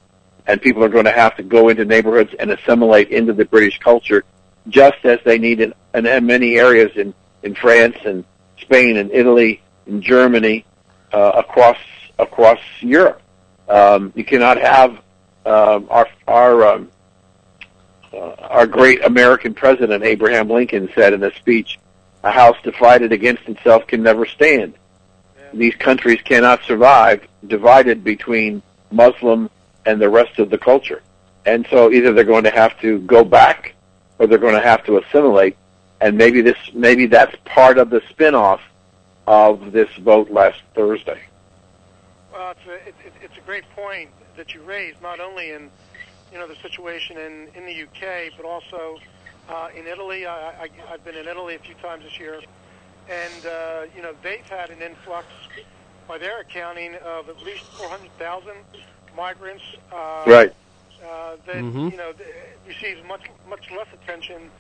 and people are going to have to go into neighborhoods and assimilate into the British culture, just as they need in, in many areas in in France and Spain and Italy and Germany, uh, across across Europe. Um, you cannot have um, our our um, uh, our great American president Abraham Lincoln said in a speech, "A house divided against itself can never stand." These countries cannot survive divided between Muslim and the rest of the culture, and so either they're going to have to go back or they're going to have to assimilate. And maybe this, maybe that's part of the spin-off of this vote last Thursday. Well, it's a, it, it, it's a great point that you raised, not only in you know the situation in in the UK, but also uh, in Italy. I, I, I've been in Italy a few times this year, and uh, you know they've had an influx, by their accounting, of at least 400,000 migrants. Uh, right. Uh, that Mm-hmm. you know th- receives much much less attention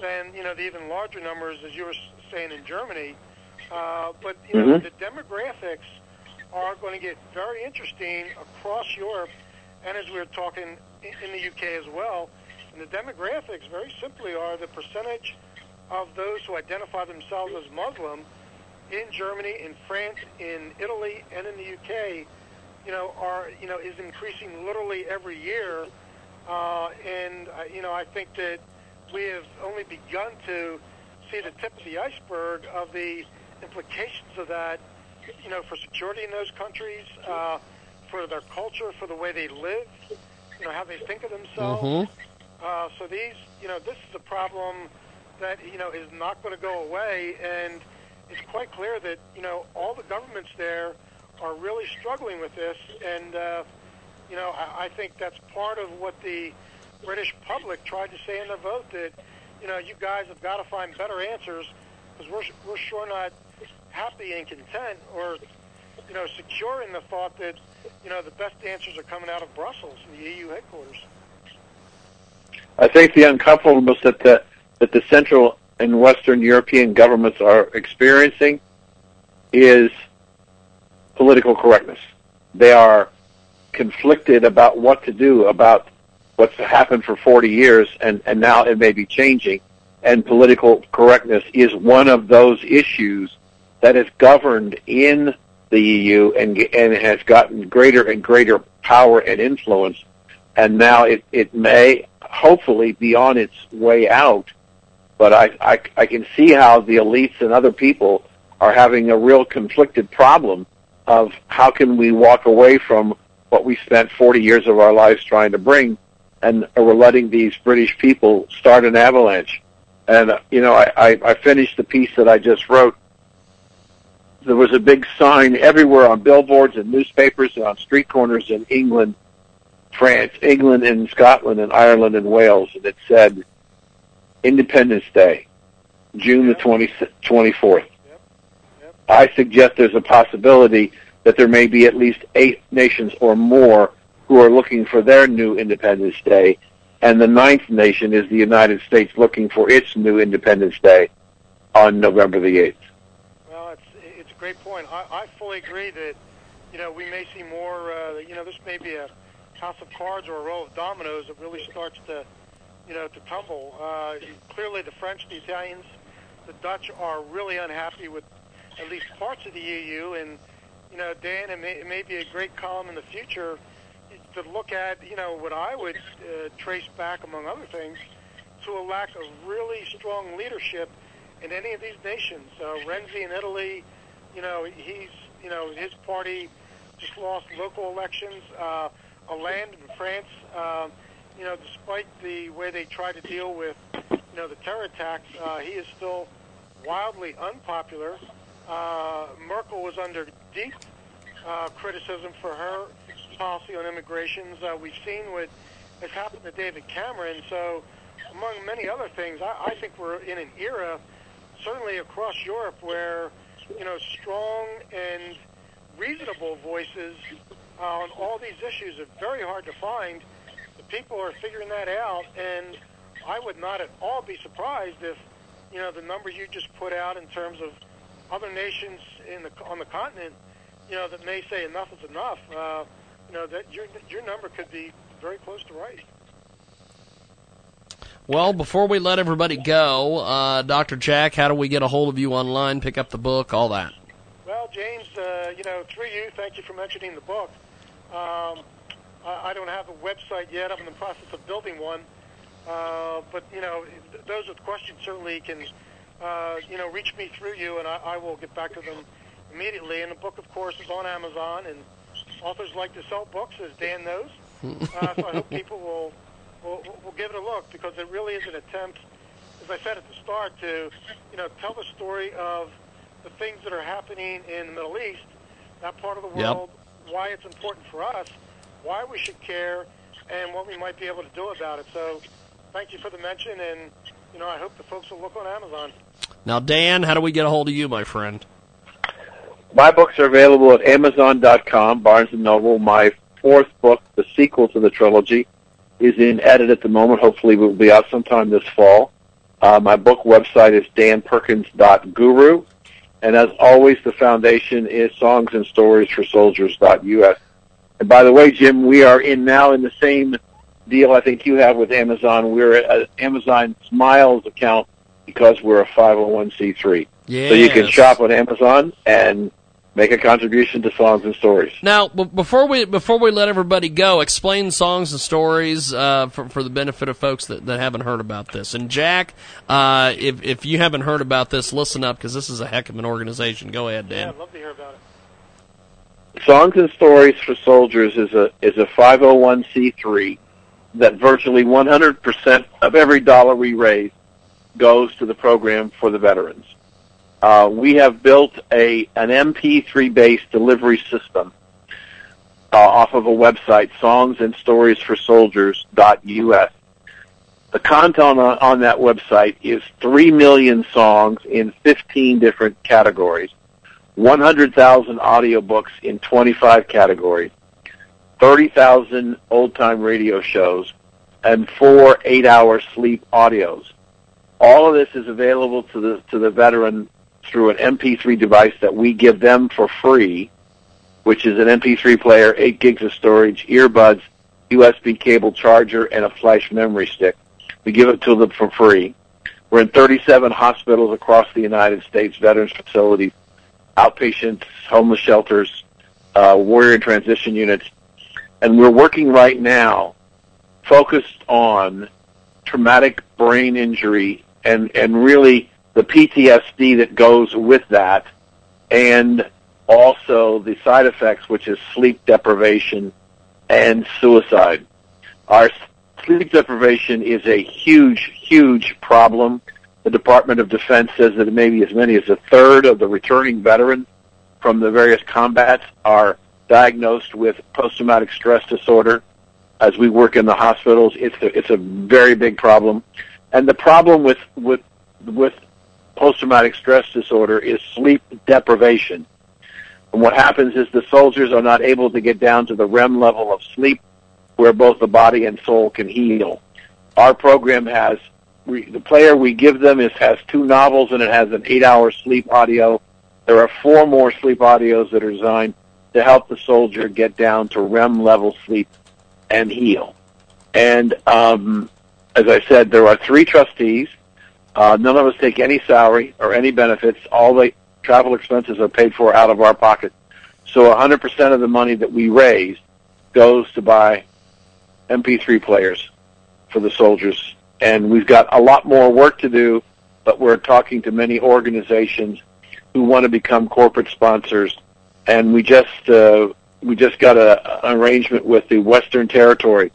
than you know the even larger numbers, as you were saying in Germany. Uh, but you know Mhm. the demographics are going to get very interesting across Europe, and as we were talking in, the UK as well. And the demographics, very simply, are the percentage of those who identify themselves as Muslim in Germany, in France, in Italy, and in the UK. You know, are you know is increasing literally every year, uh, and uh, you know I think that we have only begun to see the tip of the iceberg of the implications of that you know, for security in those countries, uh, for their culture, for the way they live, you know, how they think of themselves. Mhm. Uh, so these, you know, this is a problem that you know is not going to go away, and it's quite clear that you know all the governments there are really struggling with this, and uh, you know, I, I think that's part of what the British public tried to say in their vote that you know you guys have got to find better answers because we're we're sure not happy and content or you know secure in the thought that you know the best answers are coming out of Brussels the EU headquarters. I think the uncomfortableness that the that the Central and Western European governments are experiencing is political correctness. They are conflicted about what to do about what's happened for 40 years and, and now it may be changing. And political correctness is one of those issues that is governed in the EU and, and has gotten greater and greater power and influence. And now it, it may hopefully be on its way out. But I, I, I can see how the elites and other people are having a real conflicted problem of how can we walk away from what we spent 40 years of our lives trying to bring and we're letting these British people start an avalanche. And, uh, you know, I, I, I finished the piece that I just wrote. There was a big sign everywhere on billboards and newspapers and on street corners in England, France, England and Scotland and Ireland and Wales, and it said Independence Day, June the 20, 24th. I suggest there's a possibility that there may be at least eight nations or more who are looking for their new Independence Day, and the ninth nation is the United States looking for its new Independence Day on November the 8th. Well, it's it's a great point. I, I fully agree that you know we may see more. Uh, you know, this may be a house of cards or a row of dominoes that really starts to you know to tumble. Uh, clearly, the French, the Italians, the Dutch are really unhappy with at least parts of the EU. And you know, Dan, it may, it may be a great column in the future to look at. You know, what I would uh, trace back, among other things, to a lack of really strong leadership in any of these nations. Uh, Renzi in Italy, you know, he's, you know, his party just lost local elections. Uh, Hollande in France, uh, you know, despite the way they try to deal with, you know, the terror attacks, uh, he is still wildly unpopular. Uh, Merkel was under deep uh, criticism for her policy on immigrations. Uh, we've seen what has happened to David Cameron. So, among many other things, I, I think we're in an era, certainly across Europe, where you know strong and reasonable voices on all these issues are very hard to find. The people are figuring that out, and I would not at all be surprised if, you know, the number you just put out in terms of other nations in the on the continent, you know, that may say enough is enough. Uh, you know, that your your number could be very close to right. Well, before we let everybody go, uh, Dr. Jack, how do we get a hold of you online, pick up the book, all that? Well, James, uh, you know, through you, thank you for mentioning the book. Um, I, I don't have a website yet. I'm in the process of building one. Uh, but, you know, those with questions certainly can, uh, you know, reach me through you, and I, I will get back to them immediately. And the book, of course, is on Amazon, and authors like to sell books, as Dan knows. Uh, so I hope people will, will, will give it a look because it really is an attempt, as I said at the start, to, you know, tell the story of the things that are happening in the Middle East, that part of the Yep. world, why it's important for us, why we should care, and what we might be able to do about it. So thank you for the mention, and, you know, I hope the folks will look on Amazon. Now, Dan, how do we get a hold of you, my friend? My books are available at Amazon.com, Barnes and Noble. My fourth book, the sequel to the trilogy, is in edit at the moment. Hopefully, it will be out sometime this fall. Uh, my book website is danperkins.guru. And as always, the foundation is songs and stories for soldiers.us. And by the way, Jim, we are in now in the same deal I think you have with Amazon. We're at Amazon Smiles account because we're a 501c3. So you can shop on Amazon and make a contribution to songs and stories. Now, b- before we before we let everybody go, explain songs and stories uh, for for the benefit of folks that, that haven't heard about this. And Jack, uh, if if you haven't heard about this, listen up because this is a heck of an organization. Go ahead, Dan. Yeah, I'd love to hear about it. Songs and Stories for Soldiers is a is a 501c3 that virtually 100% of every dollar we raise goes to the program for the veterans. Uh, we have built a an MP3 based delivery system uh, off of a website, songs and stories for soldiers.us. The content on, on that website is 3 million songs in 15 different categories. 100,000 audiobooks in 25 categories, 30,000 old-time radio shows, and four eight-hour sleep audios. All of this is available to the to the veteran through an MP3 device that we give them for free, which is an MP3 player, 8 gigs of storage, earbuds, USB cable charger, and a flash memory stick. We give it to them for free. We're in 37 hospitals across the United States, veterans facilities, outpatients, homeless shelters, uh, warrior transition units, and we're working right now focused on traumatic brain injury and, and really the PTSD that goes with that and also the side effects, which is sleep deprivation and suicide. Our sleep deprivation is a huge, huge problem. The Department of Defense says that maybe as many as a third of the returning veterans from the various combats are diagnosed with post-traumatic stress disorder. As we work in the hospitals, it's a, it's a very big problem. And the problem with, with, with post-traumatic stress disorder is sleep deprivation. And what happens is the soldiers are not able to get down to the REM level of sleep where both the body and soul can heal. Our program has we, the player we give them is has two novels and it has an eight-hour sleep audio. There are four more sleep audios that are designed to help the soldier get down to REM level sleep and heal. And um, as I said, there are three trustees. Uh, none of us take any salary or any benefits. All the travel expenses are paid for out of our pocket. So 100% of the money that we raise goes to buy MP3 players for the soldiers. And we've got a lot more work to do, but we're talking to many organizations who want to become corporate sponsors. And we just, uh, we just got a, an arrangement with the Western Territory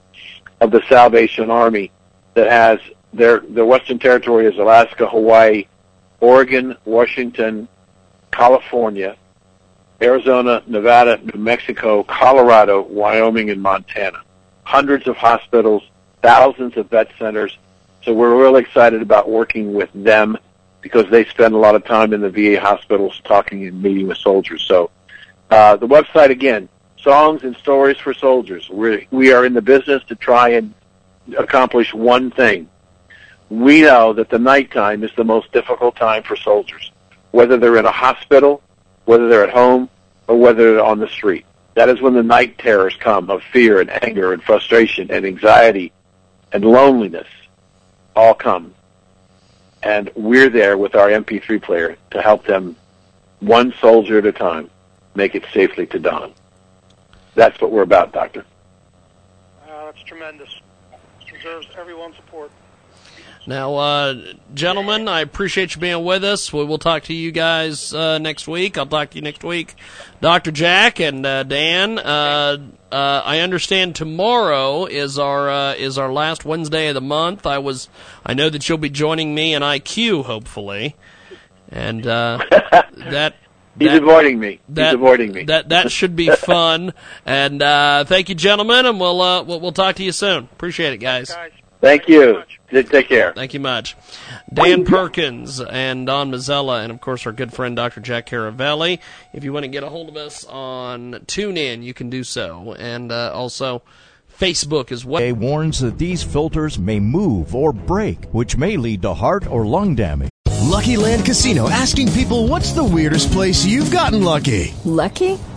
of the Salvation Army that has their, the Western Territory is Alaska, Hawaii, Oregon, Washington, California, Arizona, Nevada, New Mexico, Colorado, Wyoming, and Montana. Hundreds of hospitals, thousands of vet centers. So we're really excited about working with them because they spend a lot of time in the VA hospitals talking and meeting with soldiers. So Uh, the website again, Songs and Stories for Soldiers. We're, we are in the business to try and accomplish one thing. We know that the nighttime is the most difficult time for soldiers, whether they're in a hospital, whether they're at home, or whether they're on the street. That is when the night terrors come of fear and anger and frustration and anxiety and loneliness all come. And we're there with our MP3 player to help them one soldier at a time make it safely to dawn. That's what we're about, Doctor. Uh, that's tremendous. It Deserves everyone's support. Now, uh, gentlemen, I appreciate you being with us. We will talk to you guys uh, next week. I'll talk to you next week. Dr. Jack and uh, Dan, uh, uh, I understand tomorrow is our uh, is our last Wednesday of the month. I was I know that you'll be joining me in IQ, hopefully, and that. He's that, avoiding me. That, He's avoiding me. That that should be fun. and thank you, gentlemen, and we'll, we'll we'll talk to you soon. Appreciate it, guys. Thank you. Take care. Thank you much. Dan Perkins and Don Mazzella, and of course our good friend Dr. Jack Caravelli. If you want to get a hold of us on TuneIn, you can do so. And uh, also Facebook as well. A warns that these filters may move or break, which may lead to heart or lung damage. Lucky Land Casino asking people what's the weirdest place you've gotten lucky? Lucky?